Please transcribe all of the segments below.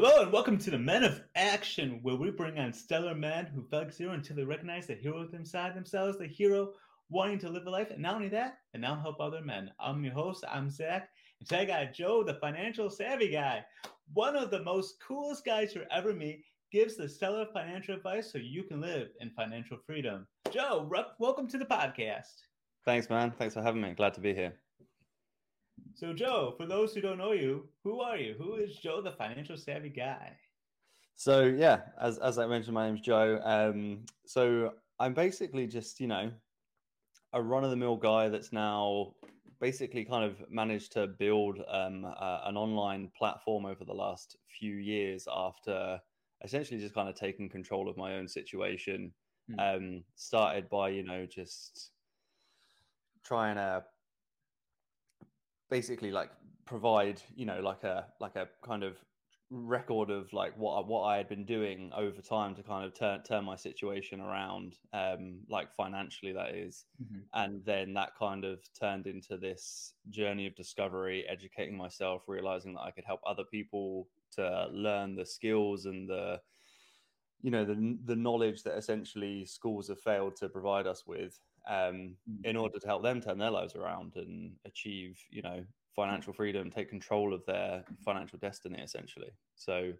Hello and welcome to the Men of Action, where we bring on stellar men who felt zero until they recognize the hero inside themselves, the hero wanting to live a life, and not only that, and now help other men. I'm your host, I'm Zach, and today I got Joe, the financial savvy guy, one of the most coolest guys you'll ever meet, gives the stellar financial advice so you can live in financial freedom. Joe, welcome to the podcast. Thanks, man. Thanks for having me. Glad to be here. So, Joe, for those who don't know you, who are you? Who is Joe, the financial savvy guy? So, yeah, as, as I mentioned, my name's Joe. Um, so, I'm basically just, you know, a run of the mill guy that's now basically kind of managed to build um, uh, an online platform over the last few years after essentially just kind of taking control of my own situation. Mm. Um, started by, you know, just trying to basically like provide you know like a like a kind of record of like what I, what I had been doing over time to kind of turn turn my situation around, um, like financially that is. Mm-hmm. and then that kind of turned into this journey of discovery, educating myself, realizing that I could help other people to learn the skills and the you know the the knowledge that essentially schools have failed to provide us with um, mm. in order to help them turn their lives around and achieve, you know, financial freedom, take control of their financial destiny, essentially. So,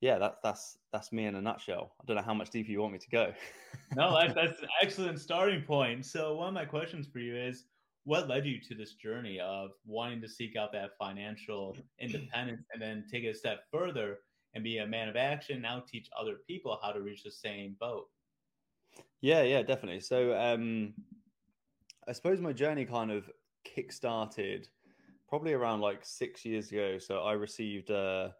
yeah, that's that's that's me in a nutshell. I don't know how much deeper you want me to go. no, that's, that's an excellent starting point. So, one of my questions for you is, what led you to this journey of wanting to seek out that financial independence and then take it a step further and be a man of action? Now teach other people how to reach the same boat. Yeah, yeah, definitely. So, um, I suppose my journey kind of kick-started probably around like six years ago. So, I received a,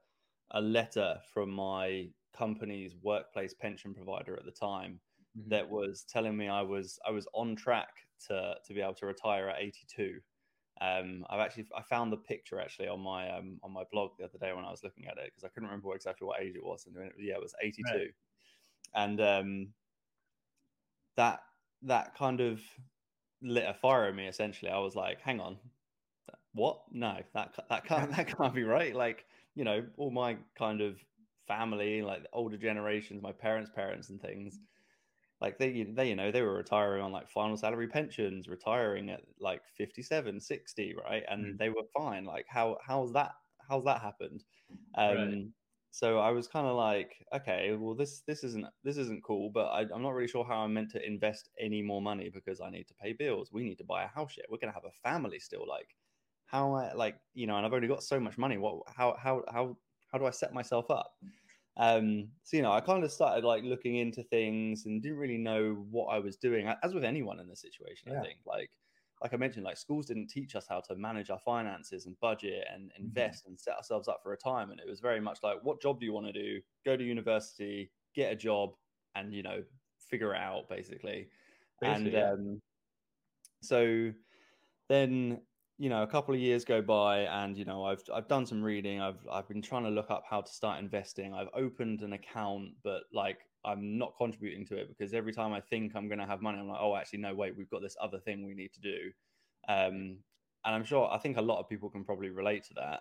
a letter from my company's workplace pension provider at the time mm-hmm. that was telling me I was I was on track to to be able to retire at 82. Um, I've actually I found the picture actually on my um, on my blog the other day when I was looking at it because I couldn't remember exactly what age it was, and yeah, it was 82. Right. And um, that that kind of lit a fire in me. Essentially, I was like, "Hang on, what? No, that that can't that can't be right." Like, you know, all my kind of family, like the older generations, my parents' parents, and things. Like they, they, you know, they were retiring on like final salary pensions, retiring at like 57, 60, right? And mm. they were fine. Like, how, how's that, how's that happened? Um, right so I was kind of like, okay, well this this isn't this isn't cool, but I, am not really sure how I'm meant to invest any more money because I need to pay bills. We need to buy a house yet. We're gonna have a family still. Like, how I like you know, and I've only got so much money. What how how how how do I set myself up? Um, so you know, I kind of started like looking into things and didn't really know what I was doing. As with anyone in this situation, yeah. I think like like I mentioned, like schools didn't teach us how to manage our finances and budget and mm-hmm. invest mm-hmm. and set ourselves up for retirement. It was very much like, what job do you want to do? Go to university, get a job, and you know, figure it out basically. basically and yeah. um, so then you know a couple of years go by and you know I've I've done some reading I've I've been trying to look up how to start investing I've opened an account but like I'm not contributing to it because every time I think I'm going to have money I'm like oh actually no wait we've got this other thing we need to do. Um, and I'm sure I think a lot of people can probably relate to that.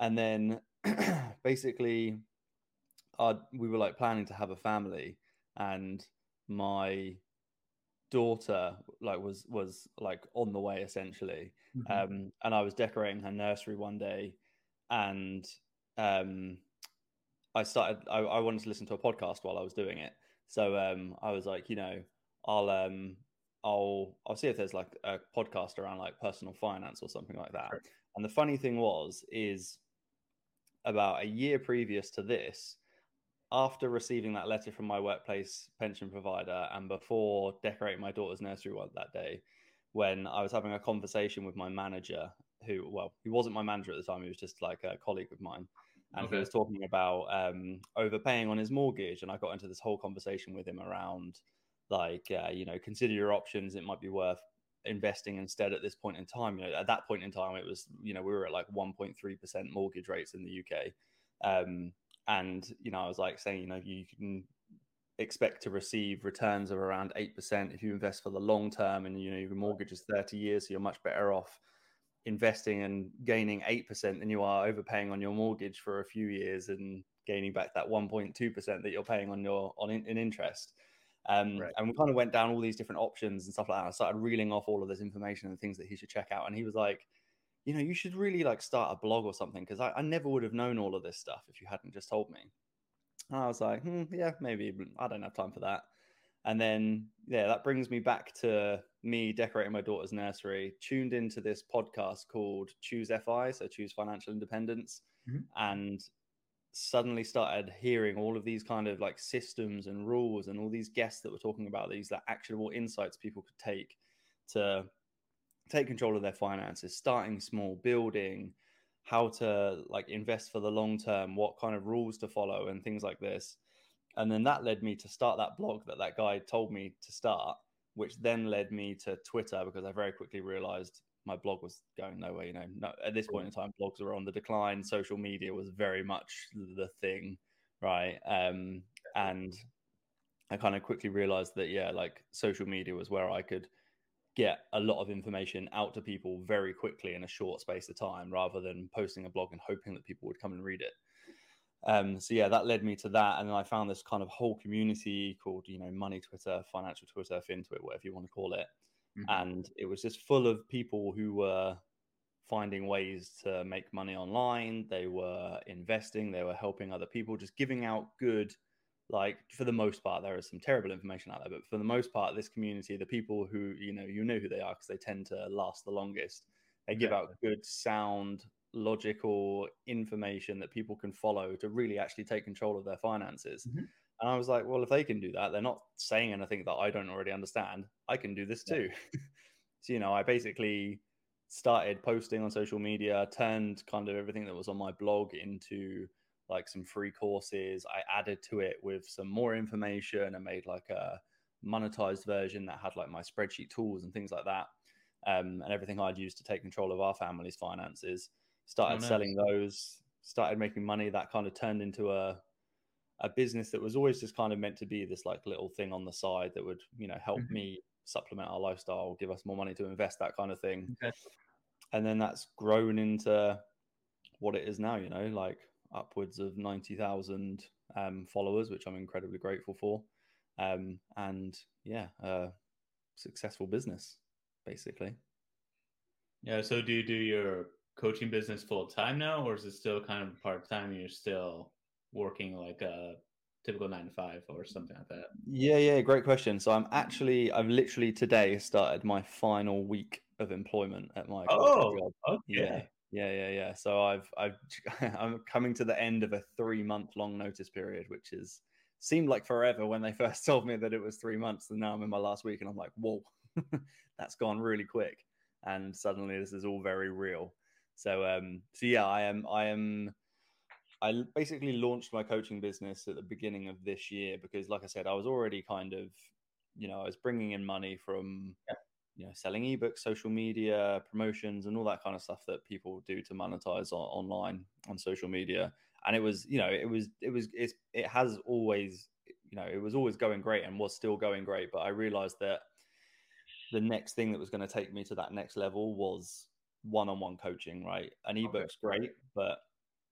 And then basically uh, we were like planning to have a family and my daughter like was was like on the way essentially. Mm-hmm. um and i was decorating her nursery one day and um i started I, I, wanted to listen to a podcast while i was doing it so um i was like you know i'll um i'll i'll see if there's like a podcast around like personal finance or something like that sure. and the funny thing was is about a year previous to this after receiving that letter from my workplace pension provider and before decorating my daughter's nursery one that day, when I was having a conversation with my manager, who, well, he wasn't my manager at the time, he was just like a colleague of mine. And okay. he was talking about um, overpaying on his mortgage. And I got into this whole conversation with him around, like, uh, you know, consider your options. It might be worth investing instead at this point in time. You know, at that point in time, it was, you know, we were at like 1.3% mortgage rates in the UK. Um, and you know, I was like saying, you know, you can expect to receive returns of around eight percent if you invest for the long term, and you know your mortgage is thirty years, so you're much better off investing and gaining 8% than you are overpaying on your mortgage for a few years and gaining back that 1.2% that you're paying on your on in, in interest. Um, right. and we kind of went down all these different options and stuff like that. I started reeling off all of this information and things that he should check out. And he was like you know you should really like start a blog or something because I, I, never would have known all of this stuff if you hadn't just told me. And i was like hmm, yeah maybe i don't have time for that. And then, yeah, that brings me back to me decorating my daughter's nursery, tuned into this podcast called Choose FI, so Choose Financial Independence, mm-hmm. and suddenly started hearing all of these kind of like systems and rules and all these guests that were talking about these like actionable insights people could take to take control of their finances, starting small, building, how to like invest for the long term, what kind of rules to follow, and things like this and then that led me to start that blog that that guy told me to start which then led me to twitter because i very quickly realized my blog was going nowhere you know. No, at this point in time blogs were on the decline. Social media was very much the thing right? Um, and i kind of quickly realized that yeah like social media was where i could get a lot of information out to people very quickly in a short space of time rather than posting a blog and hoping that people would come and read it um, so yeah, that led me to that, and then I found this kind of whole community called you know Money Twitter, Financial Twitter, FinTwit, whatever you want to call it, mm-hmm. and it was just full of people who were finding ways to make money online. They were investing, they were helping other people, just giving out good. Like for the most part, there is some terrible information out there, but for the most part, this community, the people who you know, you know who they are because they tend to last the longest. They give out good, sound, logical information that people can follow to really actually take control of their finances. Mm-hmm. And I was like, well, if they can do that, they're not saying anything that I don't already understand. I can do this too. Yeah. so, you know, I basically started posting on social media, turned kind of everything that was on my blog into like some free courses. I added to it with some more information and made like a monetized version that had like my spreadsheet tools and things like that. Um, and everything I'd used to take control of our family's finances started oh, selling those, started making money. That kind of turned into a a business that was always just kind of meant to be this like little thing on the side that would you know help mm-hmm. me supplement our lifestyle, give us more money to invest, that kind of thing. Okay. And then that's grown into what it is now. You know, like upwards of ninety thousand um, followers, which I'm incredibly grateful for. Um, and yeah, uh, successful business basically. Yeah. So do you do your coaching business full time now, or is it still kind of part time? You're still working like a typical nine to five or something like that? Yeah, yeah, great question. So I'm actually, I've literally today started my final week of employment at my oh, job. Okay. Yeah, yeah, yeah, yeah. So I've, I've, I'm coming to the end of a three month long notice period, which is seemed like forever when they first told me that it was three months, and now I'm in my last week, and I'm like, whoa, that's gone really quick, and suddenly this is all very real. So um, so yeah, I am I am I basically launched my coaching business at the beginning of this year because, like I said, I was already kind of, you know, I was bringing in money from, yeah. you know, selling ebooks, social media, promotions, and all that kind of stuff that people do to monetize on, online on social media. And it was, you know, it was, it was, it's, it has always, you know, it was always going great and was still going great. But I realized that the next thing that was going to take me to that next level was one-on-one coaching, right? An oh, ebook's okay. great, but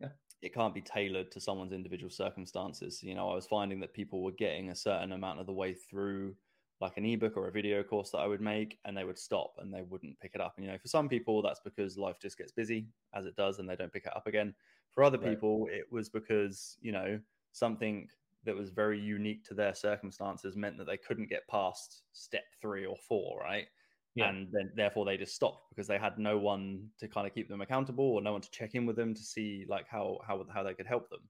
yeah. it can't be tailored to someone's individual circumstances. You know, I was finding that people were getting a certain amount of the way through like an ebook or a video course that I would make and they would stop and they wouldn't pick it up. And you know, for some people that's because life just gets busy as it does and they don't pick it up again. For other right. people, it was because, you know, something that was very unique to their circumstances meant that they couldn't get past step three or four, right? Yeah. and then therefore they just stopped because they had no one to kind of keep them accountable or no one to check in with them to see like how how how they could help them.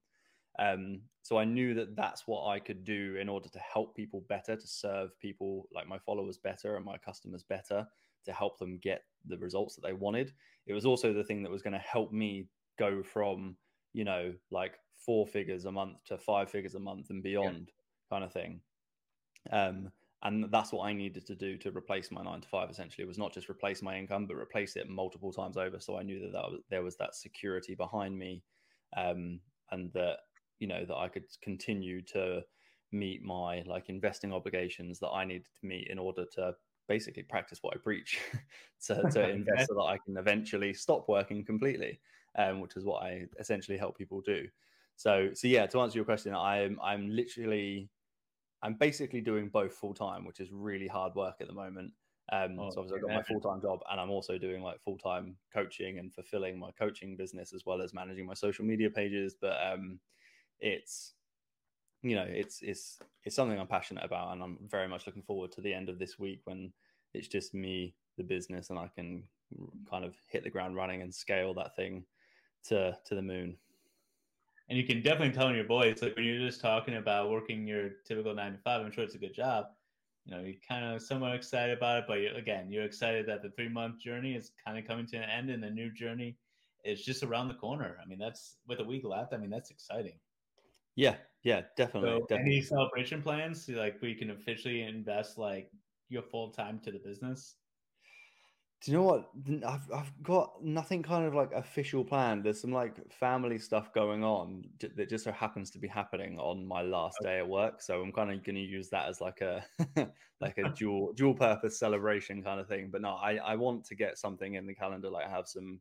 Um, so I knew that that's what I could do in order to help people better, to serve people like my followers better and my customers better, to help them get the results that they wanted. It was also the thing that was going to help me go from you know like four figures a month to five figures a month and beyond, yeah. kind of thing. Um, and that's what I needed to do to replace my nine to five. Essentially, it was not just replace my income, but replace it multiple times over. So I knew that, that was, there was that security behind me, um, and that you know that I could continue to meet my like investing obligations that I needed to meet in order to basically practice what I preach to, to invest so that I can eventually stop working completely, um, which is what I essentially help people do. So, so yeah, to answer your question, I'm I'm literally I'm basically doing both full time, which is really hard work at the moment. Um, oh, so obviously I've got my full time job, and I'm also doing like full time coaching and fulfilling my coaching business as well as managing my social media pages. But um, it's you know it's it's it's something I'm passionate about, and I'm very much looking forward to the end of this week when it's just me, the business, and I can kind of hit the ground running and scale that thing to to the moon. And you can definitely tell in your voice, like when you're just talking about working your typical nine to five, I'm sure it's a good job. You know, you're kind of somewhat excited about it, but you're, again, you're excited that the three month journey is kind of coming to an end and the new journey is just around the corner. I mean, that's with a week left. I mean, that's exciting. Yeah, yeah, definitely. So definitely. Any celebration plans? Like, we can officially invest like your full time to the business? Do you know what? I've I've got nothing kind of like official planned. There's some like family stuff going on that just so happens to be happening on my last day at work. So I'm kind of going to use that as like a like a dual dual purpose celebration kind of thing. But no, I I want to get something in the calendar, like have some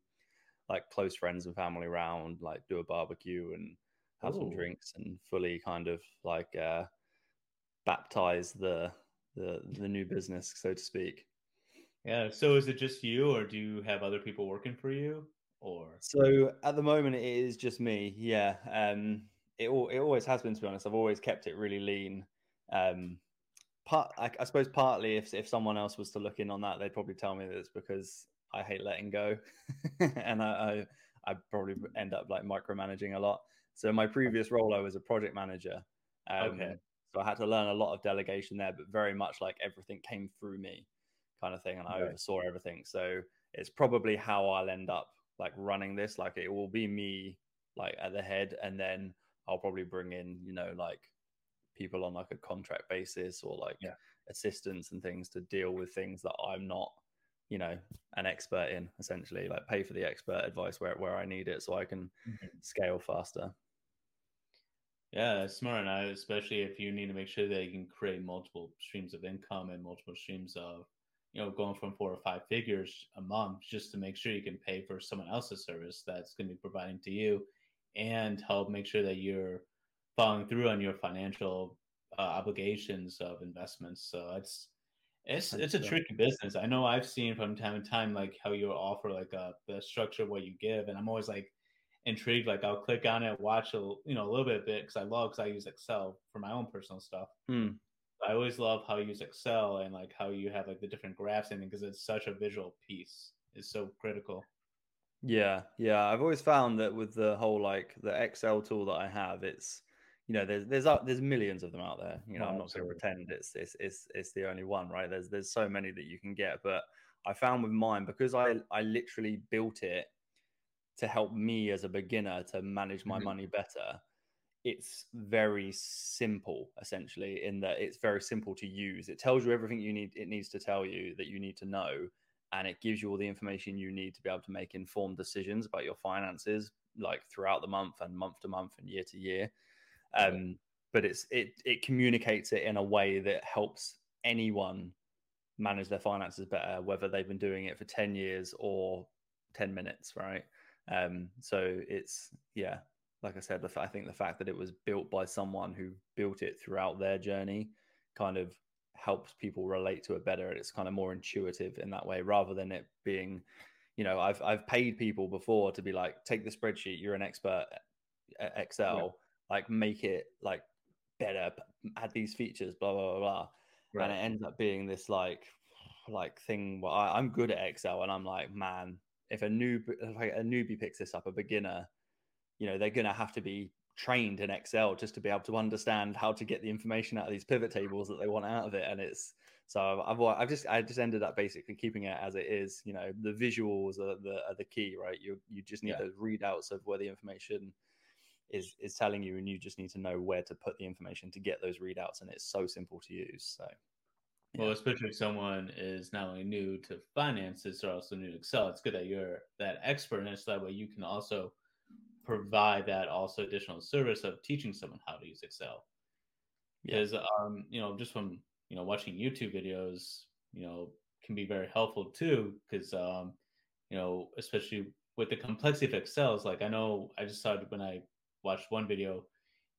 like close friends and family around, like do a barbecue and have Ooh. some drinks and fully kind of like uh baptize the the the new business, so to speak. Yeah. So is it just you, or do you have other people working for you? Or so at the moment it is just me. Yeah. Um. It all it always has been to be honest. I've always kept it really lean. Um. Part I, I suppose partly if if someone else was to look in on that, they'd probably tell me that it's because I hate letting go, and I, I I probably end up like micromanaging a lot. So my previous role, I was a project manager. Um, okay. So I had to learn a lot of delegation there, but very much like everything came through me kind of thing and I oversaw everything. So it's probably how I'll end up like running this. Like it will be me like at the head and then I'll probably bring in, you know, like people on like a contract basis or like yeah. assistants and things to deal with things that I'm not, you know, an expert in essentially, like pay for the expert advice where, where I need it so I can mm-hmm. scale faster. Yeah, that's smart. And I, especially if you need to make sure that you can create multiple streams of income and multiple streams of you know, going from four or five figures a month just to make sure you can pay for someone else's service that's going to be providing to you and help make sure that you're following through on your financial uh, obligations of investments. So it's it's it's a tricky business. I know I've seen from time to time like how you offer like a uh, the structure of what you give, and I'm always like intrigued. Like I'll click on it, watch a you know a little bit of it because I love because I use Excel for my own personal stuff. Hmm. I always love how you use Excel and like how you have like the different graphs in it because it's such a visual piece. It's so critical. Yeah, yeah. I've always found that with the whole like the Excel tool that I have, it's you know there's there's uh, there's millions of them out there. You know, oh, I'm not going to pretend it's, it's it's it's the only one, right? There's there's so many that you can get, but I found with mine because I I literally built it to help me as a beginner to manage my mm-hmm. money better it's very simple essentially in that it's very simple to use. It tells you everything you need it needs to tell you that you need to know and it gives you all the information you need to be able to make informed decisions about your finances like throughout the month and month to month and year to year. Um, but it's it it communicates it in a way that helps anyone manage their finances better whether they've been doing it for 10 years or 10 minutes right? Um, so it's yeah like I said, the, I think the fact that it was built by someone who built it throughout their journey kind of helps people relate to it better. It's kind of more intuitive in that way, rather than it being, you know, I've I've paid people before to be like, take the spreadsheet, you're an expert at Excel, like make it like better, add these features, blah blah blah, blah. Right. and it ends up being this like like thing where I, I'm good at Excel, and I'm like, man, if a noob like a newbie picks this up, a beginner you know they're going to have to be trained in Excel just to be able to understand how to get the information out of these pivot tables that they want out of it. And it's so I've, I've just I just ended up basically keeping it as it is. You know, the visuals are the are the key, right? You you just need yeah. those readouts of where the information is is telling you, and you just need to know where to put the information to get those readouts. And it's so simple to use. So. Yeah. Well, especially if someone is not only new to finances, they're also new to Excel. It's good that you're that expert, and so that way you can also provide that also additional service of teaching someone how to use Excel. Because yeah. um, you know, just from you know watching YouTube videos, you know, can be very helpful too, because um, you know, especially with the complexity of Excel, like I know I just saw when I watched one video,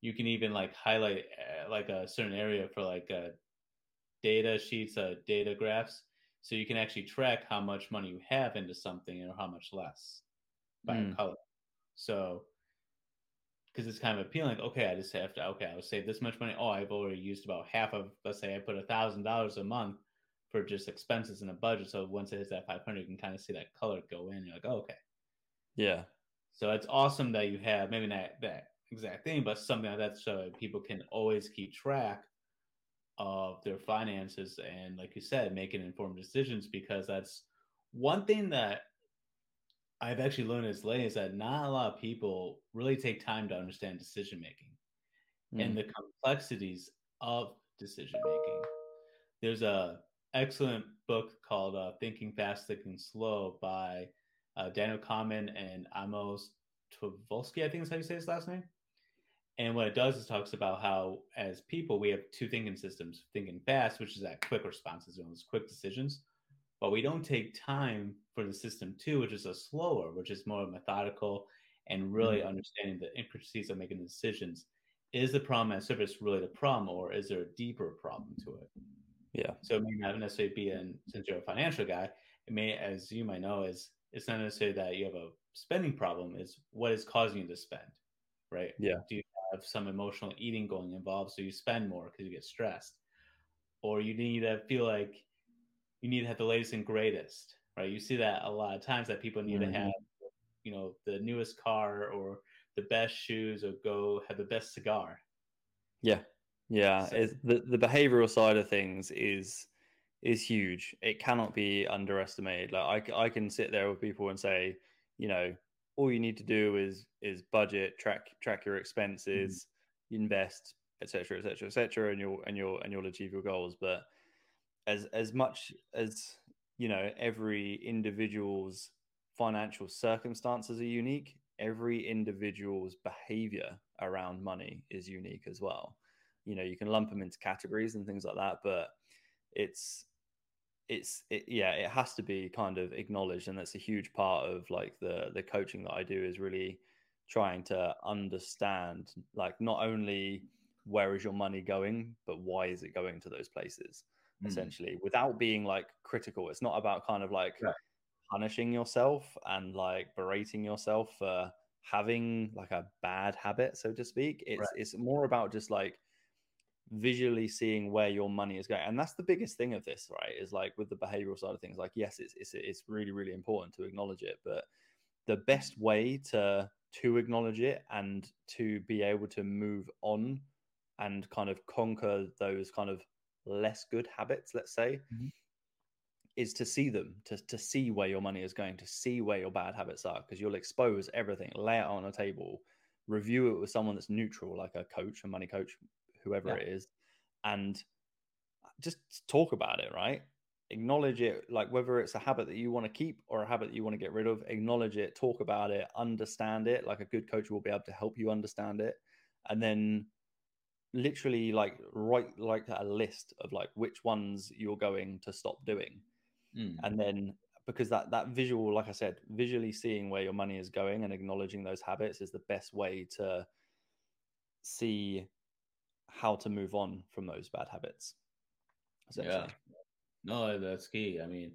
you can even like highlight uh, like a certain area for like uh, data sheets, uh, data graphs, so you can actually track how much money you have into something or how much less by mm. color. So because it's kind of appealing. Okay, I just have to. Okay, I would save this much money. Oh, I've already used about half of. Let's say I put a thousand dollars a month for just expenses in a budget. So once it hits that five hundred, you can kind of see that color go in. You're like, oh, okay, yeah. So it's awesome that you have maybe not that exact thing, but something like that so people can always keep track of their finances and, like you said, making informed decisions because that's one thing that I've actually learned as late is that not a lot of people really take time to understand decision making mm. and the complexities of decision making. There's a excellent book called uh, Thinking Fast, Thinking Slow by uh, Daniel Kahneman and Amos Tversky, I think is how you say his last name. And what it does is talks about how, as people, we have two thinking systems: thinking fast, which is that quick responses, those quick decisions, but we don't take time for the system two, which is a slower, which is more methodical and really mm-hmm. understanding the intricacies of making decisions. Is the problem at surface really the problem, or is there a deeper problem to it? Yeah. So it may not necessarily be in since you're a financial guy, it may, as you might know, is it's not necessarily that you have a spending problem, is what is causing you to spend, right? Yeah. Do you have some emotional eating going involved, so you spend more because you get stressed, or you need to feel like you need to have the latest and greatest, right? You see that a lot of times that people need mm-hmm. to have, you know, the newest car or the best shoes or go have the best cigar. Yeah, yeah. So, the the behavioral side of things is is huge. It cannot be underestimated. Like I, I can sit there with people and say, you know, all you need to do is is budget, track track your expenses, mm-hmm. invest, etc., etc., etc., and you'll and you'll and you'll achieve your goals. But as as much as you know, every individual's financial circumstances are unique. Every individual's behavior around money is unique as well. You know, you can lump them into categories and things like that, but it's it's it, yeah it has to be kind of acknowledged and that's a huge part of like the the coaching that i do is really trying to understand like not only where is your money going but why is it going to those places mm. essentially without being like critical it's not about kind of like yeah. punishing yourself and like berating yourself for having like a bad habit so to speak it's right. it's more about just like visually seeing where your money is going and that's the biggest thing of this right is like with the behavioral side of things like yes it's it's, it's really really important to acknowledge it but the best way to to acknowledge it and to be able to move on and kind of conquer those kind of less good habits let's say mm-hmm. is to see them to, to see where your money is going to see where your bad habits are because you'll expose everything lay it on a table review it with someone that's neutral like a coach a money coach whoever yeah. it is, and just talk about it, right? Acknowledge it, like whether it's a habit that you want to keep or a habit that you want to get rid of, acknowledge it, talk about it, understand it. Like a good coach will be able to help you understand it. And then literally like write like a list of like which ones you're going to stop doing. Mm. And then because that that visual, like I said, visually seeing where your money is going and acknowledging those habits is the best way to see how to move on from those bad habits. Yeah. No, that's key. I mean,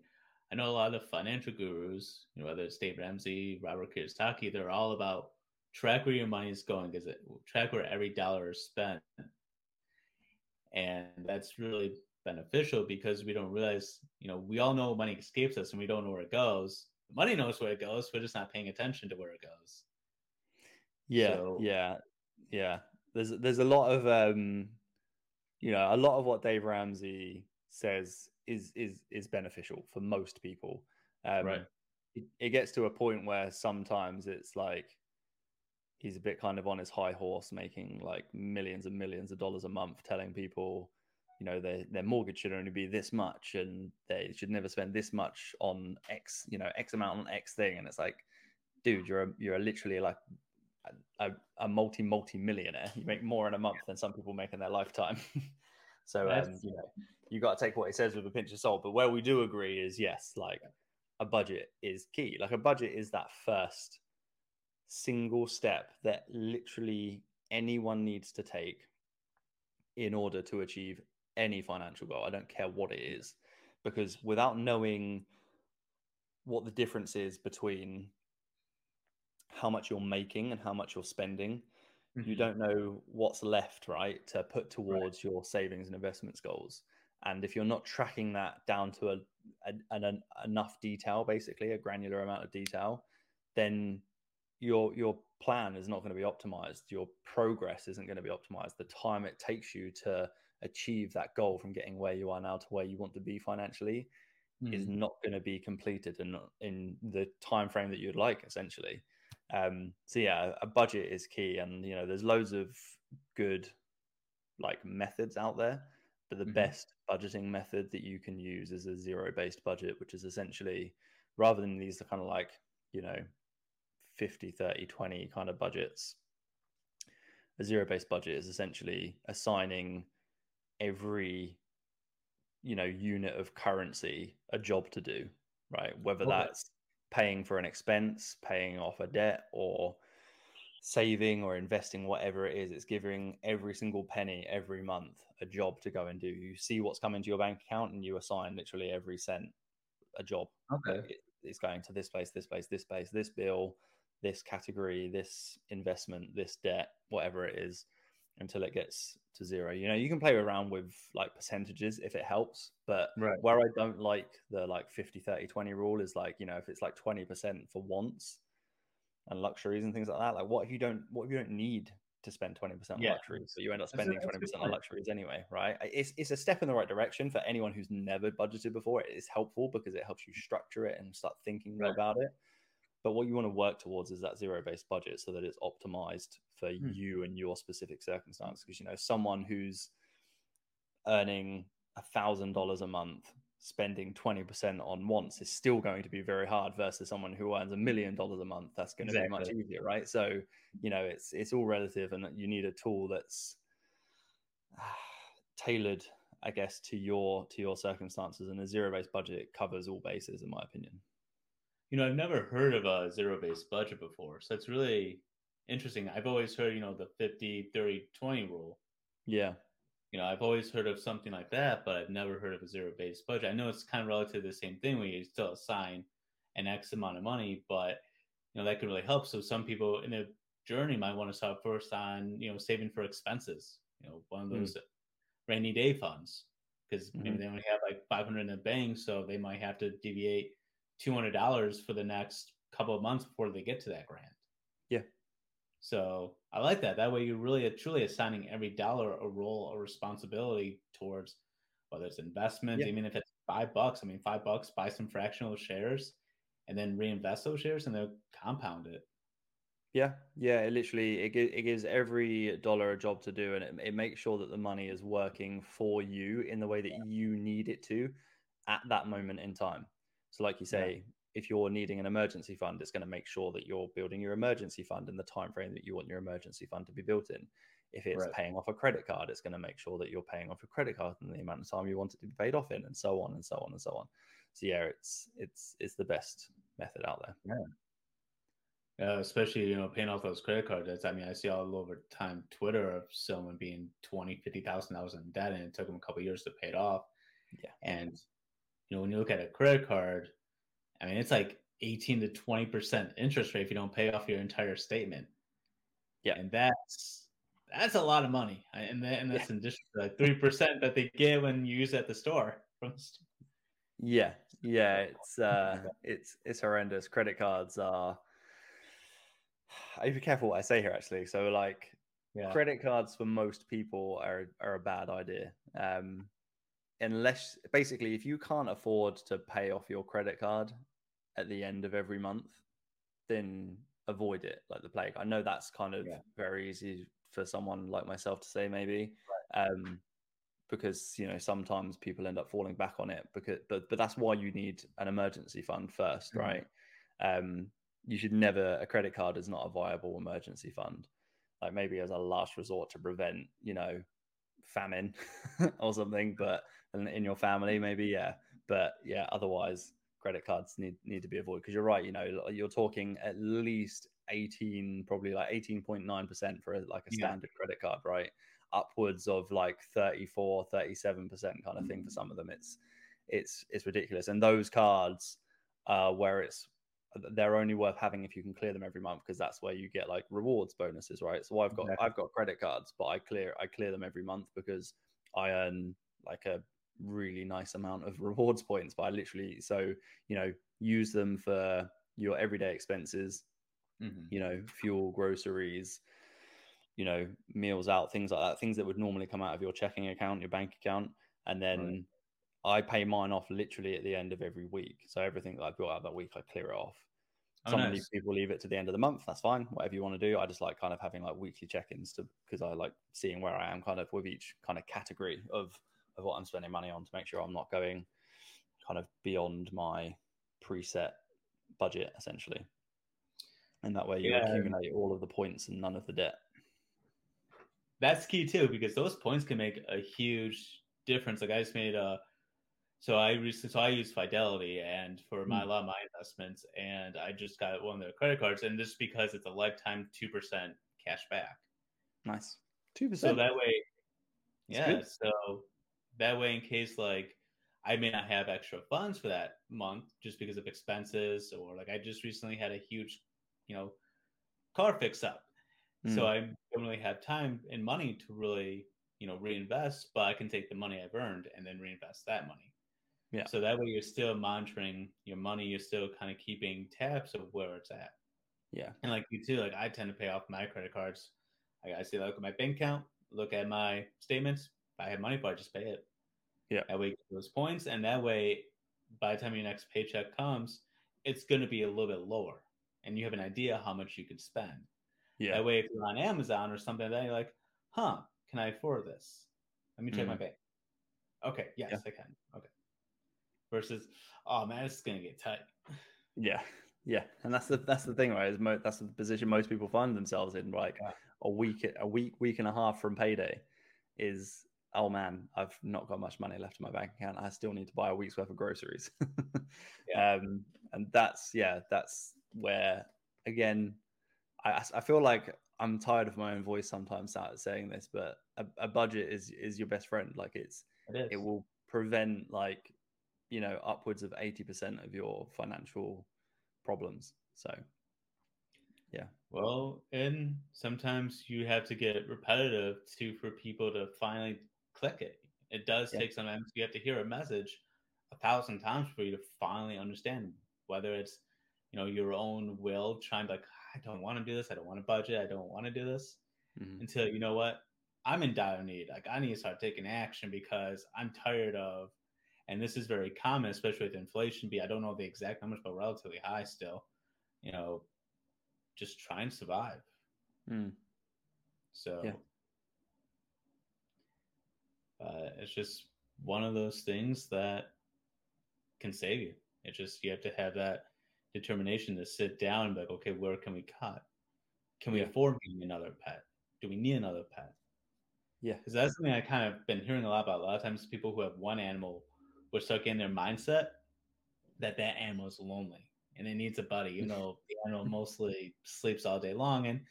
I know a lot of the financial gurus, you know, whether it's Dave Ramsey, Robert Kiyosaki, they're all about track where your money is going because it track where every dollar is spent. And that's really beneficial because we don't realize, you know, we all know money escapes us and we don't know where it goes. The money knows where it goes. We're just not paying attention to where it goes. Yeah. So, yeah. Yeah there's there's a lot of um, you know, a lot of what Dave Ramsey says is is is beneficial for most people. Um, right. It, it gets to a point where sometimes it's like he's a bit kind of on his high horse, making like millions and millions of dollars a month, telling people, you know, their their mortgage should only be this much, and they should never spend this much on X, you know, X amount on X thing, and it's like, dude, you're a, you're a literally like a, a multi multi millionaire. You make more in a month than some people make in their lifetime. So um, you know, you got to take what he says with a pinch of salt. But where we do agree is yes, like a budget is key. Like a budget is that first single step that literally anyone needs to take in order to achieve any financial goal. I don't care what it is, because without knowing what the difference is between how much you're making and how much you're spending, mm-hmm. you don't know what's left, right, to put towards right. your savings and investments goals. And if you're not tracking that down to a, a, an, enough detail, basically a granular amount of detail, then your your plan is not going to be optimized. Your progress isn't going to be optimized. The time it takes you to achieve that goal from getting where you are now to where you want to be financially mm. is not going to be completed in in the time frame that you'd like, essentially. Um, so yeah, a budget is key, and you know, there's loads of good like methods out there, but the mm-hmm. best budgeting method that you can use is a zero-based budget, which is essentially rather than these kind of like you know 50 30 20 kind of budgets a zero-based budget is essentially assigning every you know unit of currency a job to do right whether okay. that's paying for an expense, paying off a debt, or saving or investing, whatever it is, it's giving every single penny every month a job to go and do. You see what's coming to your bank account and you assign literally every cent a job. Okay. it's going to this place, this place, this place, this bill, this category, this investment, this debt, whatever it is until it gets to zero. You know, you can play around with like percentages if it helps, but right. where I don't like the like 50 30 20 rule is like, you know, if it's like 20% for wants and luxuries and things like that, like what if you don't what if you don't need to spend 20% on yeah. luxuries, but you end up spending 20% on luxuries anyway, right? It's it's a step in the right direction for anyone who's never budgeted before. It is helpful because it helps you structure it and start thinking right. about it. But what you want to work towards is that zero based budget so that it's optimized for hmm. you and your specific circumstance. Because, you know, someone who's earning a thousand dollars a month spending 20% on wants is still going to be very hard versus someone who earns a million dollars a month that's going to exactly. be much easier right so you know it's it's all relative and you need a tool that's uh, tailored i guess to your to your circumstances and a zero based budget covers all bases in my opinion you know, I've never heard of a zero based budget before. So it's really interesting. I've always heard, you know, the 50, 30, 20 rule. Yeah. You know, I've always heard of something like that, but I've never heard of a zero based budget. I know it's kind of relative to the same thing where you still assign an X amount of money, but, you know, that could really help. So some people in a journey might want to start first on, you know, saving for expenses, you know, one of hmm. those mm. rainy day funds because mm-hmm. maybe they only have like 500 in the bank. So they might have to deviate two hundred dollars for the next couple of months before they get to that grant. Yeah. So I like that. That way, you're really truly assigning every dollar a role or responsibility towards whether it's investments, yeah. even if it's five bucks. I mean, five bucks, buy some fractional shares, and then reinvest those shares, and they'll compound it. Yeah, yeah. It literally it, it gives every dollar a job to do, and it, it makes sure that the money is working for you in the way that you need it to at that moment in time. So, like you say, yeah. if you're needing an emergency fund, it's going to make sure that you're building your emergency fund in the time frame that you want your emergency fund to be built in. If it's right. paying off a credit card, it's going to make sure that you're paying off a credit card in the amount of time you want it to be paid off in, and so on and so on and so on. So yeah, it's it's it's the best method out there. Yeah. Uh, especially you know paying off those credit cards. I mean, I see all over time Twitter of someone being twenty, fifty thousand dollars in debt, and it took them a couple years to pay it off. Yeah, and you know, when you look at a credit card, I mean, it's like 18 to 20% interest rate if you don't pay off your entire statement. Yeah. And that's, that's a lot of money. And, that, and that's yeah. in addition to like 3% that they get when you use it at the store. yeah. Yeah. It's, uh, it's, it's horrendous. Credit cards are, I be careful what I say here actually. So like yeah. credit cards for most people are, are a bad idea. Um, unless basically if you can't afford to pay off your credit card at the end of every month, then avoid it like the plague. I know that's kind of yeah. very easy for someone like myself to say maybe. Right. Um, because you know sometimes people end up falling back on it because but but that's why you need an emergency fund 1st mm-hmm. right um you should never a credit card is not a viable emergency fund like maybe as a last resort to prevent you know famine or something, but in your family, maybe, yeah. But yeah, otherwise, credit cards need need to be avoided because you're right. You know, you're talking at least 18, probably like 18.9% for a, like a standard yeah. credit card, right? Upwards of like 34, 37% kind of thing for some of them. It's it's it's ridiculous. And those cards uh, where it's they're only worth having if you can clear them every month because that's where you get like rewards bonuses, right? So I've got exactly. I've got credit cards, but I clear I clear them every month because I earn like a really nice amount of rewards points. But I literally so you know use them for your everyday expenses, mm-hmm. you know, fuel, groceries, you know, meals out, things like that, things that would normally come out of your checking account, your bank account, and then. Right I pay mine off literally at the end of every week. So everything that I built out that week, I clear it off. Oh, Some nice. people leave it to the end of the month. That's fine. Whatever you want to do. I just like kind of having like weekly check-ins to because I like seeing where I am kind of with each kind of category of of what I'm spending money on to make sure I'm not going kind of beyond my preset budget essentially. And that way you yeah. accumulate all of the points and none of the debt. That's key too, because those points can make a huge difference. Like I just made a so I recently, so I use Fidelity and for my mm. a lot of my investments, and I just got one of their credit cards, and just because it's a lifetime two percent cash back. Nice, two percent. So that way, yeah. So that way, in case like I may not have extra funds for that month just because of expenses, or like I just recently had a huge, you know, car fix up, mm. so I don't really have time and money to really, you know, reinvest, but I can take the money I've earned and then reinvest that money. Yeah. So that way you're still monitoring your money. You're still kind of keeping tabs of where it's at. Yeah. And like you too, like I tend to pay off my credit cards. I, I see, look at my bank account, look at my statements. If I have money for it, just pay it. Yeah. That way you get those points. And that way, by the time your next paycheck comes, it's going to be a little bit lower. And you have an idea how much you could spend. Yeah. That way, if you're on Amazon or something like that, you're like, huh, can I afford this? Let me check mm. my bank. Okay. Yes, yeah. I can. Okay versus oh man, it's gonna get tight. Yeah, yeah, and that's the that's the thing, right? Is mo- that's the position most people find themselves in. Like yeah. a week, a week, week and a half from payday is oh man, I've not got much money left in my bank account. I still need to buy a week's worth of groceries. yeah. Um, and that's yeah, that's where again, I I feel like I'm tired of my own voice sometimes saying this, but a, a budget is is your best friend. Like it's it, it will prevent like you know upwards of 80% of your financial problems. So yeah. Well and sometimes you have to get repetitive too for people to finally click it. It does yeah. take sometimes you have to hear a message a thousand times for you to finally understand whether it's you know your own will trying to like i don't want to do this. I don't want to budget. I don't want to do this. Mm-hmm. until you know what? I'm in dire need. Like i need to start taking action because i'm tired of and this is very common, especially with inflation. Be I don't know the exact numbers, but relatively high still. You know, just try and survive. Mm. So, yeah. uh, it's just one of those things that can save you. It just you have to have that determination to sit down and be like, okay, where can we cut? Can we yeah. afford getting another pet? Do we need another pet? Yeah, because that's something I kind of been hearing a lot about. A lot of times, people who have one animal were stuck in their mindset that that animal is lonely and it needs a buddy, You know, the animal mostly sleeps all day long. And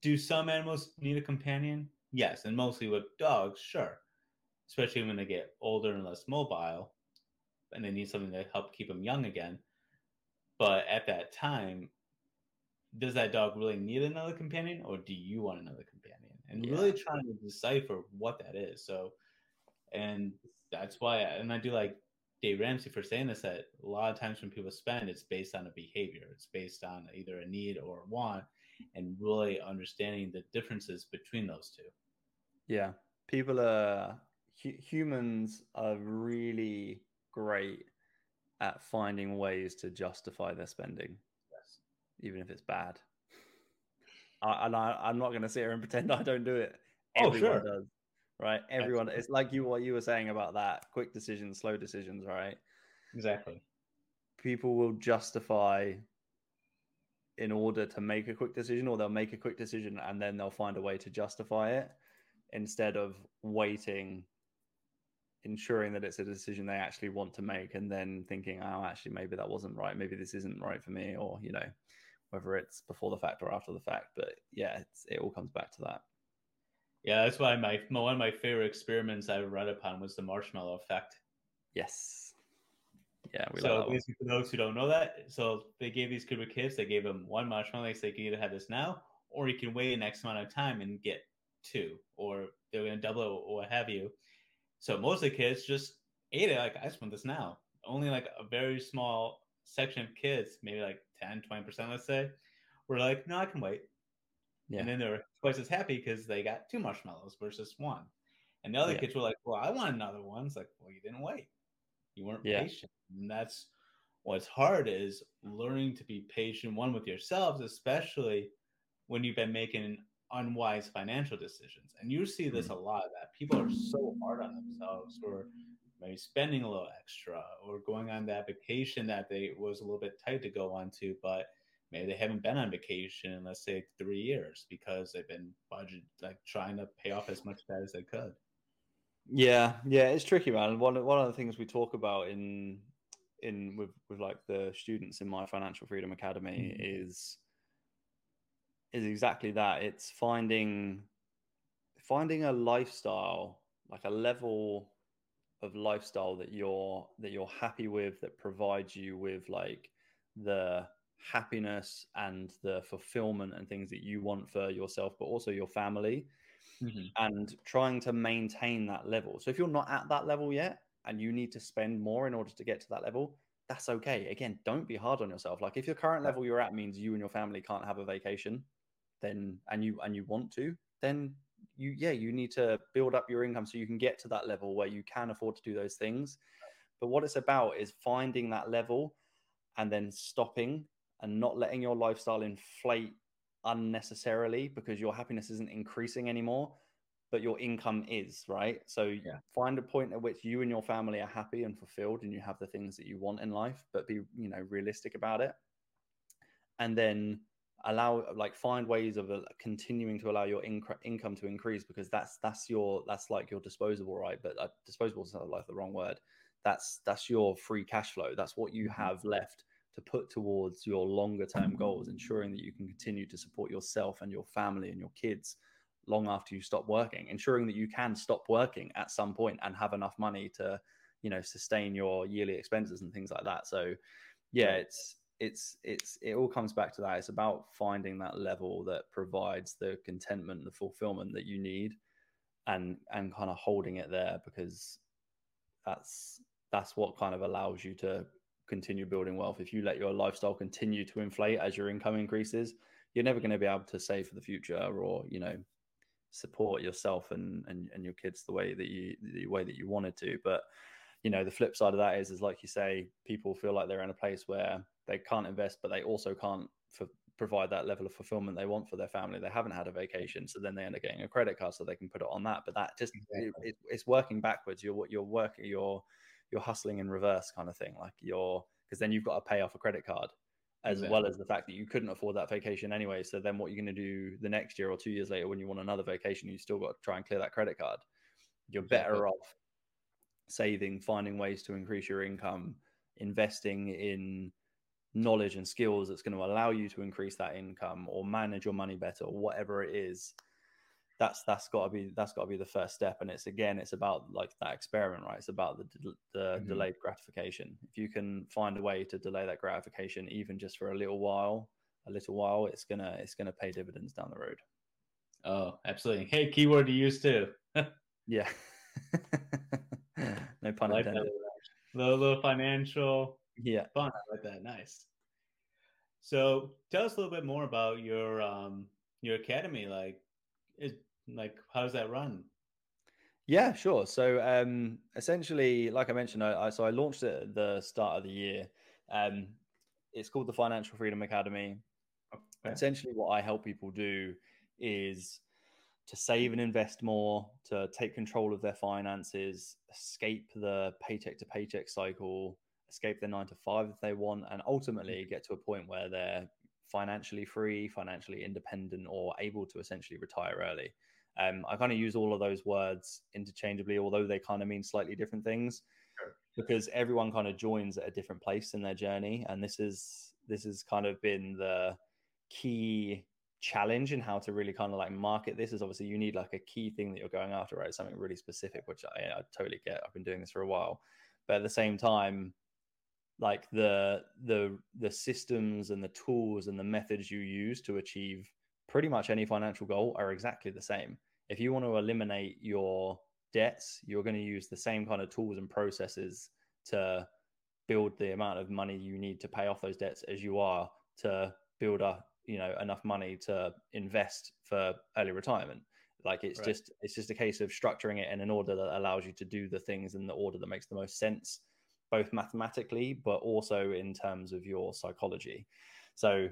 do some animals need a companion? Yes, and mostly with dogs, sure. Especially when they get older and less mobile, and they need something to help keep them young again. But at that time, does that dog really need another companion, or do you want another companion? And yeah. really trying to decipher what that is. So, and that's why, I, and I do like Dave Ramsey for saying this that a lot of times when people spend, it's based on a behavior. It's based on either a need or a want, and really understanding the differences between those two. Yeah, people are hu- humans are really great at finding ways to justify their spending, yes, even if it's bad. I, and I, I'm not going to sit here and pretend I don't do it. Oh, Everyone sure. does right? Everyone, it's like you what you were saying about that quick decisions, slow decisions, right? Exactly. People will justify in order to make a quick decision, or they'll make a quick decision and then they'll find a way to justify it. instead of waiting ensuring that it's a decision they actually want to make and then thinking oh actually maybe that wasn't right maybe this isn't right for me or you know whether it's before the fact or after the fact but yeah it all comes back to that yeah that's why my one of my favorite experiments I've read upon was the marshmallow effect yes yeah we so basically for those who don't know that so they gave these group of kids they gave them one marshmallow they said you can either have this now or you can wait an x amount of time and get two or they're going to double it or what have you so most of the kids just ate it like I just want this now. Only like a very small section of kids, maybe like 10, 20%, let's say, were like, no, I can wait. Yeah. And then they were twice as happy because they got two marshmallows versus one. And the other yeah. kids were like, well, I want another one. It's like, well, you didn't wait. You weren't yeah. patient. And that's what's hard is learning to be patient, one with yourselves, especially when you've been making unwise financial decisions. And you see this mm. a lot that people are so hard on themselves or maybe spending a little extra or going on that vacation that they was a little bit tight to go on to, but maybe they haven't been on vacation in let's say three years because they've been budget like trying to pay off as much debt as they could. Yeah, yeah, it's tricky, man. One one of the things we talk about in in with with like the students in my financial freedom academy mm-hmm. is is exactly that. It's finding finding a lifestyle, like a level of lifestyle that you're that you're happy with that provides you with like the happiness and the fulfillment and things that you want for yourself but also your family mm-hmm. and trying to maintain that level so if you're not at that level yet and you need to spend more in order to get to that level that's okay again don't be hard on yourself like if your current level you're at means you and your family can't have a vacation then and you and you want to, then you yeah you need to build up your income so you can get to that level where you can afford to do those things. But what it's about is finding that level and then stopping and not letting your lifestyle inflate unnecessarily because your happiness isn't increasing anymore but your income is right? So yeah. find a point at which you and your family are happy and fulfilled and you have the things that you want in life but be you know realistic about it. And then allow like find ways of uh, continuing to allow your inc- income to increase because that's that's your that's like your disposable right? But uh, disposable is not like the wrong word. That's that's your free cash flow. That's what you mm-hmm. have left to put towards your longer term goals ensuring that you can continue to support yourself and your family and your kids long after you stop working ensuring that you can stop working at some point and have enough money to you know sustain your yearly expenses and things like that. So yeah it's it's it's it all comes back to that. It's about finding that level that provides the contentment the fulfillment that you need and and kind of holding it there because that's that's what kind of allows you to continue building wealth if you let your lifestyle continue to inflate as your income increases you're never going to be able to save for the future or you know support yourself and and, and your kids the way that you the way that you wanted to but you know the flip side of that is is like you say people feel like they're in a place where they can't invest, but they also can't provide that level of fulfillment they want for their family. They haven't had a vacation, so then they end up getting a credit card so they can put it on that. But that just exactly. it, it, it's working backwards. You're you're working you're you're hustling in reverse kind of thing. Like you're because then you've got to pay off a credit card as exactly. well as the fact that you couldn't afford that vacation anyway. So then what you're going to do the next year or two years later when you want another vacation, you still got to try and clear that credit card. You're exactly. better off saving, finding ways to increase your income, investing in knowledge and skills that's going to allow you to increase that income or manage your money better or whatever it is that's that's got to be that's got to be the first step and it's again it's about like that experiment right it's about the the mm-hmm. delayed gratification if you can find a way to delay that gratification even just for a little while a little while it's gonna it's gonna pay dividends down the road oh absolutely hey keyword to use too yeah no pun like intended little financial yeah. Fun. I like that. Nice. So tell us a little bit more about your um your academy. Like is like how does that run? Yeah, sure. So um essentially, like I mentioned, I, I so I launched it at the start of the year. Um it's called the Financial Freedom Academy. Okay. Essentially what I help people do is to save and invest more, to take control of their finances, escape the paycheck to paycheck cycle, escape their nine to five if they want, and ultimately mm-hmm. get to a point where they're financially free, financially independent, or able to essentially retire early. Um, I kind of use all of those words interchangeably, although they kind of mean slightly different things, Sure. because everyone kind of joins at a different place in their journey, and this is this has kind of been the key challenge in how to really kind of like market this. Is obviously you need like a key thing that you're going after, right? Something really specific, which I, I totally get. I've been doing this for a while, but at the same time, like the the the systems and the tools and the methods you use to achieve pretty much any financial goal are exactly the same if you want to eliminate your debts you're going to use the same kind of tools and processes to build the amount of money you need to pay off those debts as you are to build up you know enough money to invest for early retirement like it's Right. just it's just a case of structuring it in an order that allows you to do the things in the order that makes the most sense both mathematically but also in terms of your psychology so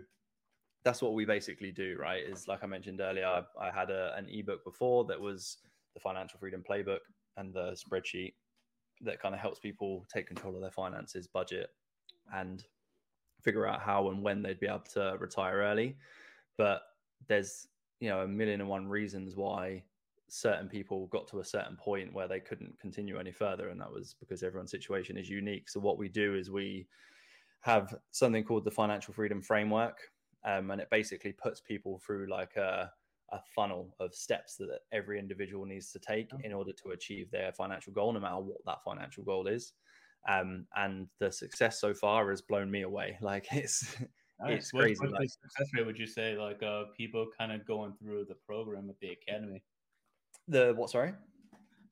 that's what we basically do right is like i mentioned earlier i, I had a, an ebook before that was the financial freedom playbook and the spreadsheet that kind of helps people take control of their finances budget and figure out how and when they'd be able to retire early. But there's you know a million and one reasons why certain people got to a certain point where they couldn't continue any further and that was because everyone's situation is unique. So what we do is we have something called the financial freedom framework um, and it basically puts people through like a, a funnel of steps that every individual needs to take in order to achieve their financial goal no matter what that financial goal is um, and the success so far has blown me away like it's It's What- crazy, What's like- success rate? Would you say like uh people kind of going through the program at the academy? the what sorry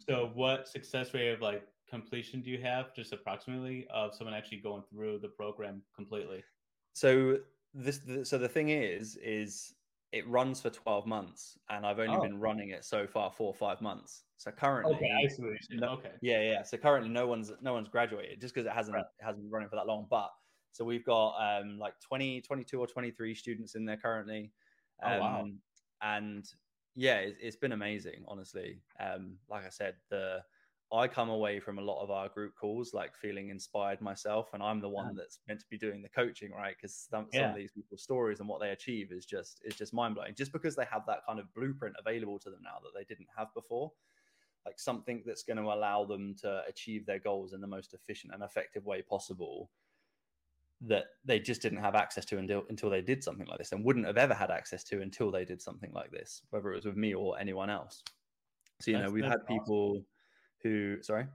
So what success rate of like completion do you have, just approximately, of someone actually going through the program completely? So this, the, so the thing is, is it runs for twelve months, and I've only Oh. been running it so far four or five months. So currently, Okay, I see what you're saying. No- okay. yeah, yeah. So currently, no one's no one's graduated just because it hasn't Right. it hasn't been running for that long. But so we've got um like 20, 22 or twenty three students in there currently. Oh, wow. Um, And yeah, it's, it's been amazing, honestly. Um, like I said, the I come away from a lot of our group calls like feeling inspired myself, and I'm the one Yeah. that's meant to be doing the coaching, right? Because some, some of these people's stories and what they achieve is just is just mind blowing. Just because they have that kind of blueprint available to them now that they didn't have before, like something that's going to allow them to achieve their goals in the most efficient and effective way possible that they just didn't have access to until until they did something like this and wouldn't have ever had access to until they did something like this whether it was with me or anyone else so you know we've had awesome. people who sorry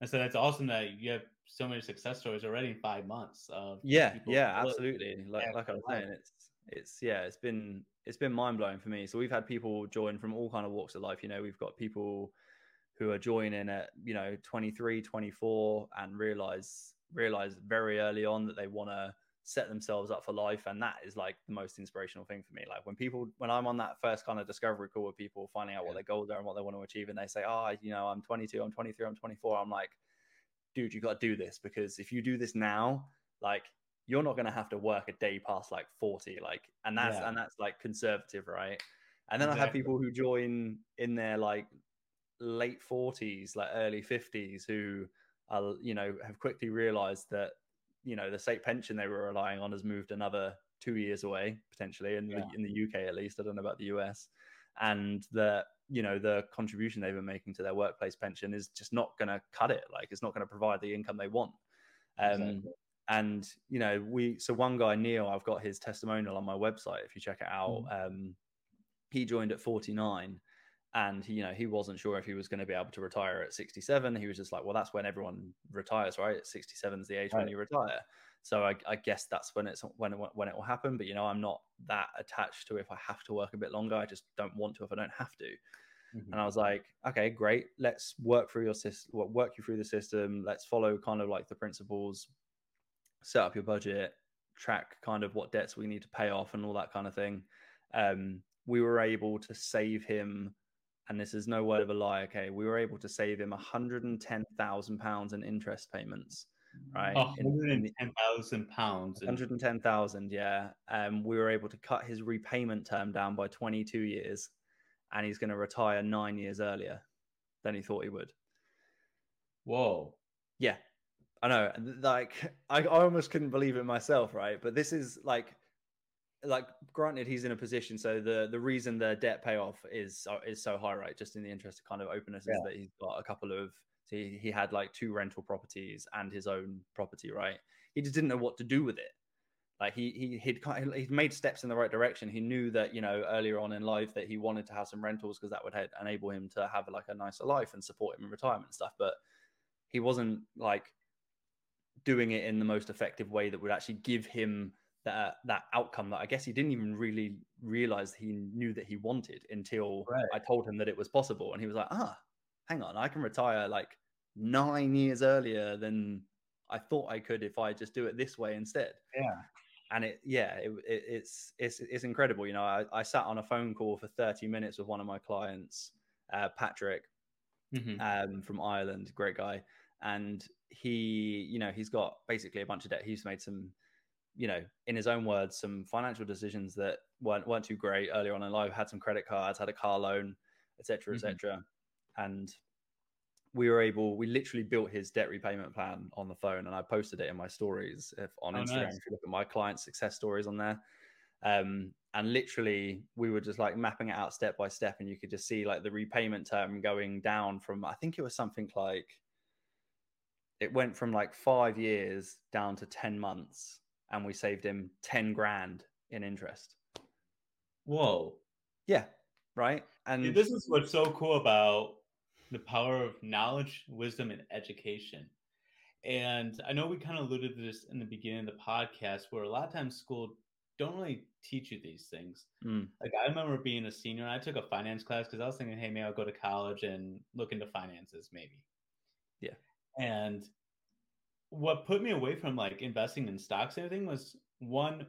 And so that's awesome that you have so many success stories already in five months. Of yeah yeah absolutely like like i was quite a lot. saying it's it's yeah it's been it's been mind-blowing for me so we've had people join from all kind of walks of life you know we've got people who are joining at you know 23 24 and realize realize very early on that they want to set themselves up for life and that is like the most inspirational thing for me. Like when people when i'm on that first kind of discovery call with people finding out what their goals are and what they want to achieve and they say oh you know i'm 22 i'm 23 i'm 24 i'm like dude you got to do this because if you do this now like you're not going to have to work a day past like 40 like and that's Yeah. and that's like conservative right? And then i have people who join in their like late 40s like early 50s who are you know have quickly realized that you know the state pension they were relying on has moved another two years away potentially in, Yeah. the, in the uk at least. I don't know about the us and the you know the contribution they've been making to their workplace pension is just not going to cut it. Like it's not going to provide the income they want. Um, Exactly. and you know we so one guy neil i've got his testimonial on my website if you check it out. Um, he joined at 49 and he, you know he wasn't sure if he was going to be able to retire at 67 he was just like well that's when everyone retires right 67 is the age when you retire so I, I guess that's when it's when it, when it will happen but you know i'm not that attached to if i have to work a bit longer i just don't want to if i don't have to Mhm. and I was like, okay, great. Let's work through your system, work you through the system. Let's follow kind of like the principles, set up your budget, track kind of what debts we need to pay off and all that kind of thing. Um, we were able to save him, and this is no word of a lie. Okay, we were able to save him 110,000 pounds in interest payments. Right, in- in the- 110,000 pounds. 110,000, yeah. Um, we were able to cut his repayment term down by 22 years, and he's going to retire nine years earlier than he thought he would. Whoa. Yeah, I know. Like, I, I almost couldn't believe it myself, right? But this is like, like granted he's in a position so the the reason the debt payoff is uh, is so high right just in the interest of kind of openness yeah. is that he's got a couple of he, he had like two rental properties and his own property right? He just didn't know what to do with it. Like he he he'd he'd made steps in the right direction. He knew that you know earlier on in life that he wanted to have some rentals because that would enable him to have like a nicer life and support him in retirement and stuff but he wasn't like doing it in the most effective way that would actually give him that that outcome that I guess he didn't even really realize he knew that he wanted until right. I told him that it was possible, and he was like, "Ah, hang on, I can retire like nine years earlier than I thought I could if I just do it this way instead." Yeah, and it, yeah, it, it, it's it's it's incredible. You know, I, I sat on a phone call for thirty minutes with one of my clients, uh, Patrick, mm-hmm. um, from Ireland, great guy, and he, you know, he's got basically a bunch of debt. He's made some you know, in his own words, some financial decisions that weren't weren't too great earlier on in life. Had some credit cards, had a car loan, etc., etc., mm-hmm. and we were able. We literally built his debt repayment plan on the phone, and I posted it in my stories if, on oh, Instagram. Nice. If you look at my client success stories on there, um, and literally we were just like mapping it out step by step, and you could just see like the repayment term going down from I think it was something like it went from like five years down to ten months and we saved him 10 grand in interest. Whoa. Yeah. Right. And this is what's so cool about the power of knowledge, wisdom, and education. And I know we kind of alluded to this in the beginning of the podcast, where a lot of times school don't really teach you these things. Mm. Like I remember being a senior, and I took a finance class because I was thinking, hey, maybe I'll go to college and look into finances, maybe. Yeah. And what put me away from like investing in stocks and everything was one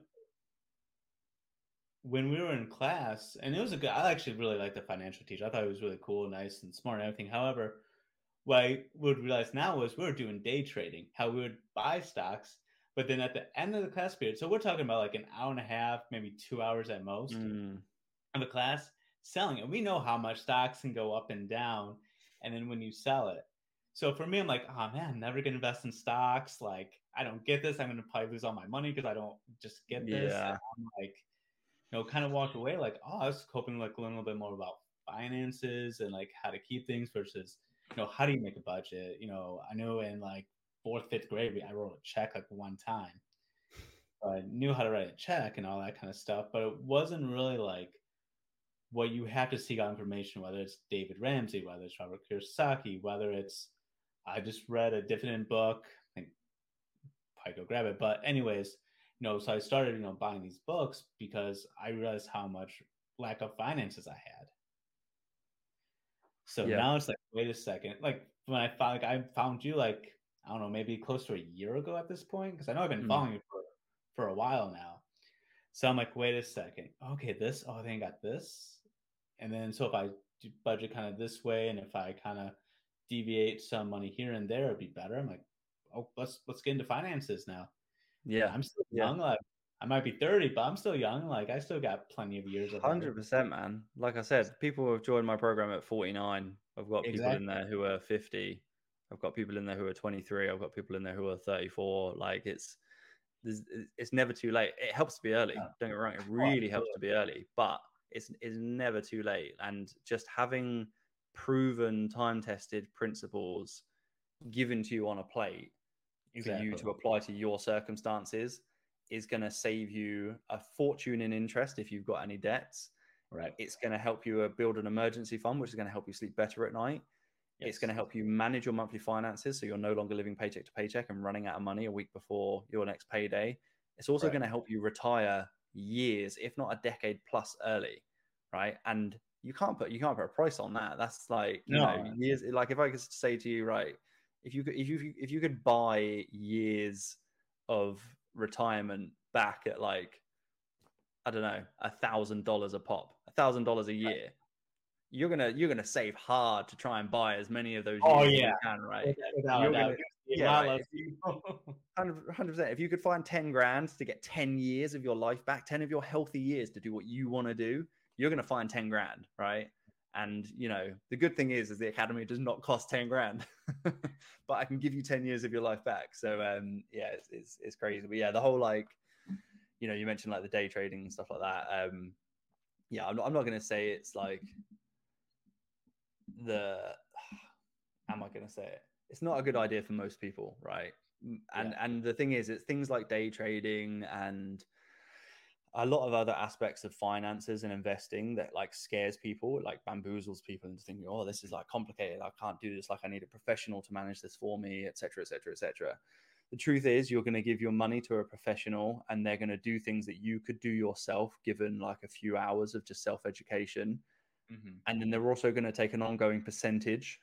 when we were in class, and it was a good. I actually really liked the financial teacher. I thought it was really cool, nice, and smart, and everything. However, what I would realize now was we were doing day trading. How we would buy stocks, but then at the end of the class period, so we're talking about like an hour and a half, maybe two hours at most mm. of a class selling it. We know how much stocks can go up and down, and then when you sell it, so for me, I'm like, oh man, I'm never gonna invest in stocks. Like, I don't get this. I'm gonna probably lose all my money because I don't just get this. Yeah. I'm like, you know, kind of walk away like, oh, I was hoping like a little bit more about finances and like how to keep things versus, you know, how do you make a budget? You know, I know in like fourth, fifth grade, I wrote a check like one time. I knew how to write a check and all that kind of stuff, but it wasn't really like what you have to seek out information, whether it's David Ramsey, whether it's Robert Kiyosaki, whether it's I just read a dividend book. I think probably go grab it. But anyways, you know, so I started, you know, buying these books because I realized how much lack of finances I had. So yeah. now it's like, wait a second. Like when I found, like I found you, like I don't know, maybe close to a year ago at this point, because I know I've been mm. following you for for a while now. So I'm like, wait a second. Okay, this. Oh, I think I got this. And then so if I budget kind of this way, and if I kind of deviate some money here and there, it'd be better. I'm like, oh, let's let's get into finances now. Yeah, I'm still young. Yeah. Like I might be 30, but I'm still young. Like I still got plenty of years. Hundred percent, man. Like I said, people have joined my program at 49. I've got exactly. people in there who are 50. I've got people in there who are 23. I've got people in there who are 34. Like it's it's never too late. It helps to be early. Yeah. Don't get me wrong. It oh, really oh, helps to be early, but it's it's never too late. And just having proven, time tested principles given to you on a plate exactly. for you to apply to your circumstances is going to save you a fortune in interest if you've got any debts. Right. It's going to help you uh, build an emergency fund, which is going to help you sleep better at night. Yes. It's going to help you manage your monthly finances so you're no longer living paycheck to paycheck and running out of money a week before your next payday. It's also right. going to help you retire years, if not a decade plus early, right? And you can't put you can't put a price on that. That's like you no. know years. Like if I could say to you, right, if you could if you if you could buy years of retirement back at like I don't know a thousand dollars a pop, a thousand dollars a year. You're gonna you're gonna save hard to try and buy as many of those. Oh yeah, can, right? Without, yeah, hundred percent. If you could find ten grand to get ten years of your life back, ten of your healthy years to do what you want to do, you're going to find 10 grand, right? And you know, the good thing is, is the academy does not cost 10 grand, but I can give you 10 years of your life back. So um, yeah, it's, it's, it's crazy. But yeah, the whole like, you know, you mentioned like the day trading and stuff like that. Um, yeah, I'm not, I'm not going to say it's like the, am I going to say it? It's not a good idea for most people, right? And yeah. and the thing is, it's things like day trading and a lot of other aspects of finances and investing that like scares people, like bamboozles people into thinking, oh, this is like complicated. I can't do this. Like I need a professional to manage this for me, etc., etc., etc. The truth is, you're going to give your money to a professional, and they're going to do things that you could do yourself, given like a few hours of just self education. Mm-hmm. And then they're also going to take an ongoing percentage,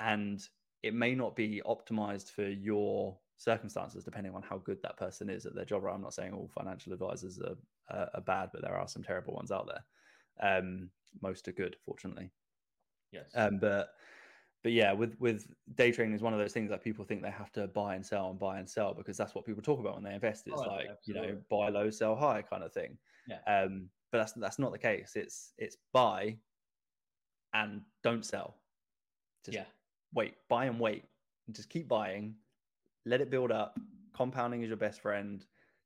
and it may not be optimized for your circumstances, depending on how good that person is at their job. Right? I'm not saying all financial advisors are, are, are bad, but there are some terrible ones out there. Um, most are good, fortunately. Yes. Um, but but yeah, with with day trading is one of those things that people think they have to buy and sell and buy and sell because that's what people talk about when they invest. It's oh, like absolutely. you know buy low, sell high kind of thing. Yeah. Um, but that's that's not the case. It's it's buy and don't sell. Just yeah. Wait, buy and wait. And Just keep buying let it build up. Compounding is your best friend.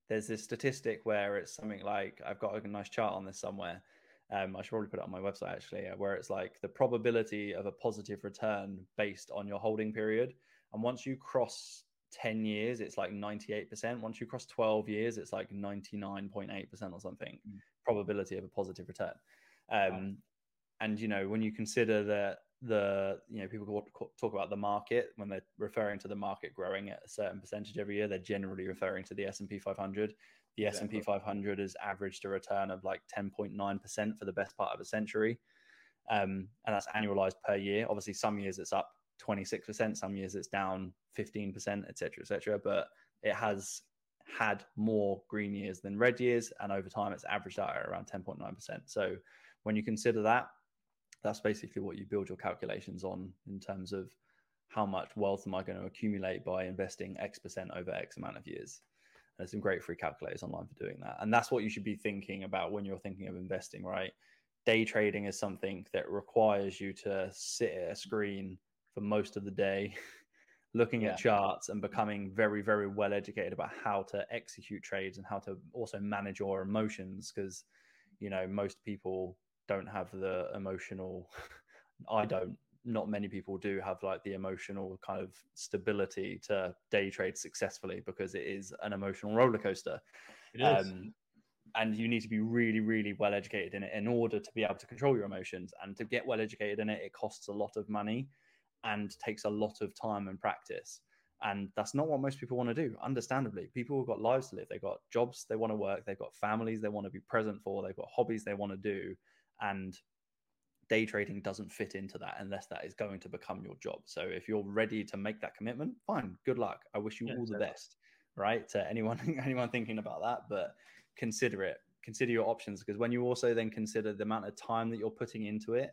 There's this statistic where it's something like I've got a nice chart on this somewhere. Um, I should probably put it on my website actually, uh, where it's like the probability of a positive return based on your holding period. And once you cross 10 years, it's like 98%. Once you cross 12 years, it's like 99.8% or something mm. probability of a positive return. Um, wow. And, you know, when you consider that the you know people talk about the market when they're referring to the market growing at a certain percentage every year they're generally referring to the S&P 500 the. S&P 500 has averaged a return of like 10.9% for the best part of a century. Um, and that's annualized per year. Obviously some years it's up 26% some years it's down 15% etc etc but it has had more green years than red years and over time it's averaged out at around 10.9% so when you consider that that's basically what you build your calculations on in terms of how much wealth am I going to accumulate by investing X percent over X amount of years. And there's some great free calculators online for doing that. And that's what you should be thinking about when you're thinking of investing, right? Day trading is something that requires you to sit at a screen for most of the day, looking yeah. at charts and becoming very, very well educated about how to execute trades and how to also manage your emotions. Because, you know, most people don't have the emotional i don't not many people do have like the emotional kind of stability to day trade successfully because it is an emotional roller coaster. Um, and you need to be really really well educated in it in order to be able to control your emotions. And to get well educated in it it costs a lot of money and takes a lot of time and practice. And that's not what most people want to do understandably. People have got lives to live. They've got jobs they want to work. They've got families they want to be present for. They've got hobbies they want to do and day trading doesn't fit into that unless that is going to become your job. So if you're ready to make that commitment, fine, good luck. I wish you yeah, all the best, right? To anyone anyone thinking about that, but consider it. Consider your options because when you also then consider the amount of time that you're putting into it,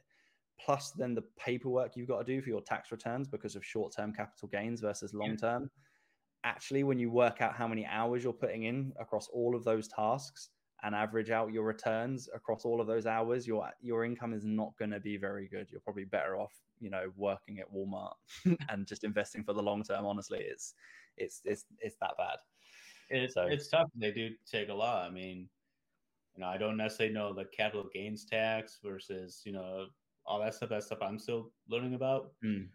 plus then the paperwork you've got to do for your tax returns because of short-term capital gains versus long-term. Yeah. Actually, when you work out how many hours you're putting in across all of those tasks, and average out your returns across all of those hours, your your income is not going to be very good. You're probably better off, you know, working at Walmart and just investing for the long term. Honestly, it's it's it's it's that bad. It's so. it's tough. They do take a lot. I mean, you know, I don't necessarily know the capital gains tax versus you know all that stuff. That stuff I'm still learning about. Mm.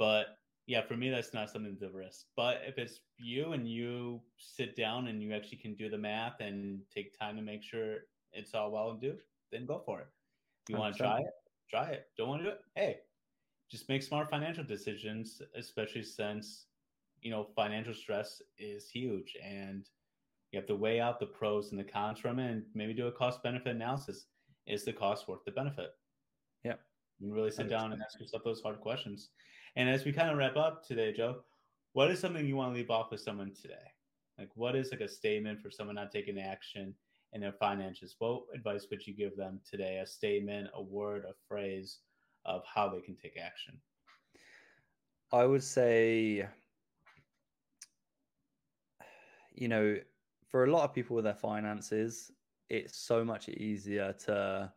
But yeah, for me, that's not something to risk. But if it's you and you sit down and you actually can do the math and take time to make sure it's all well and do, then go for it. If you want to try it, try it. Don't want to do it, hey, just make smart financial decisions, especially since you know financial stress is huge and you have to weigh out the pros and the cons from it and maybe do a cost benefit analysis. Is the cost worth the benefit? Yeah. You really sit down and ask yourself those hard questions. And as we kind of wrap up today, Joe, what is something you want to leave off with someone today? Like, what is like a statement for someone not taking action in their finances? What advice would you give them today? A statement, a word, a phrase of how they can take action? I would say, you know, for a lot of people with their finances, it's so much easier to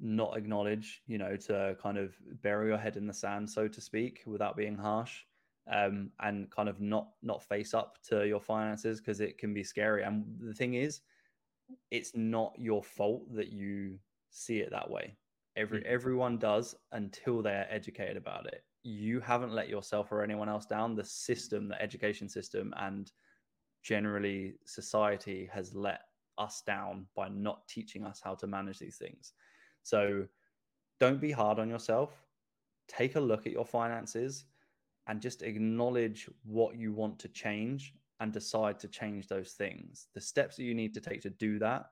not acknowledge, you know, to kind of bury your head in the sand, so to speak, without being harsh. um, and kind of not not face up to your finances because it can be scary. And the thing is, it's not your fault that you see it that way. Every mm-hmm. everyone does until they are educated about it. You haven't let yourself or anyone else down. The system, the education system, and generally society has let us down by not teaching us how to manage these things. So don't be hard on yourself. Take a look at your finances and just acknowledge what you want to change and decide to change those things. The steps that you need to take to do that,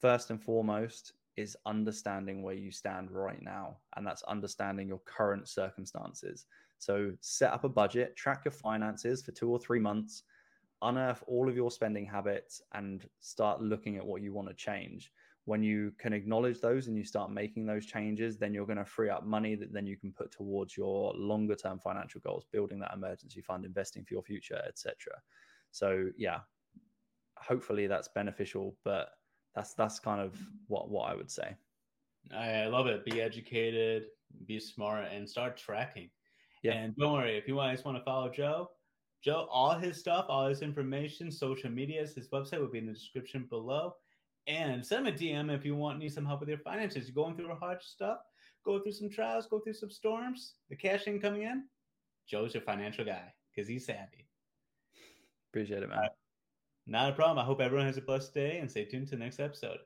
first and foremost, is understanding where you stand right now. And that's understanding your current circumstances. So set up a budget, track your finances for two or three months, unearth all of your spending habits, and start looking at what you want to change. When you can acknowledge those and you start making those changes, then you're going to free up money that then you can put towards your longer term financial goals, building that emergency fund, investing for your future, etc. So yeah, hopefully that's beneficial, but that's that's kind of what what I would say. I love it. Be educated, be smart, and start tracking. Yeah. And don't worry if you guys want to follow Joe. Joe, all his stuff, all his information, social medias, his website will be in the description below. And send him a DM if you want need some help with your finances. You're going through a hard stuff, go through some trials, go through some storms. The cash in coming in. Joe's your financial guy because he's savvy. Appreciate it, man. Not a problem. I hope everyone has a blessed day and stay tuned to the next episode.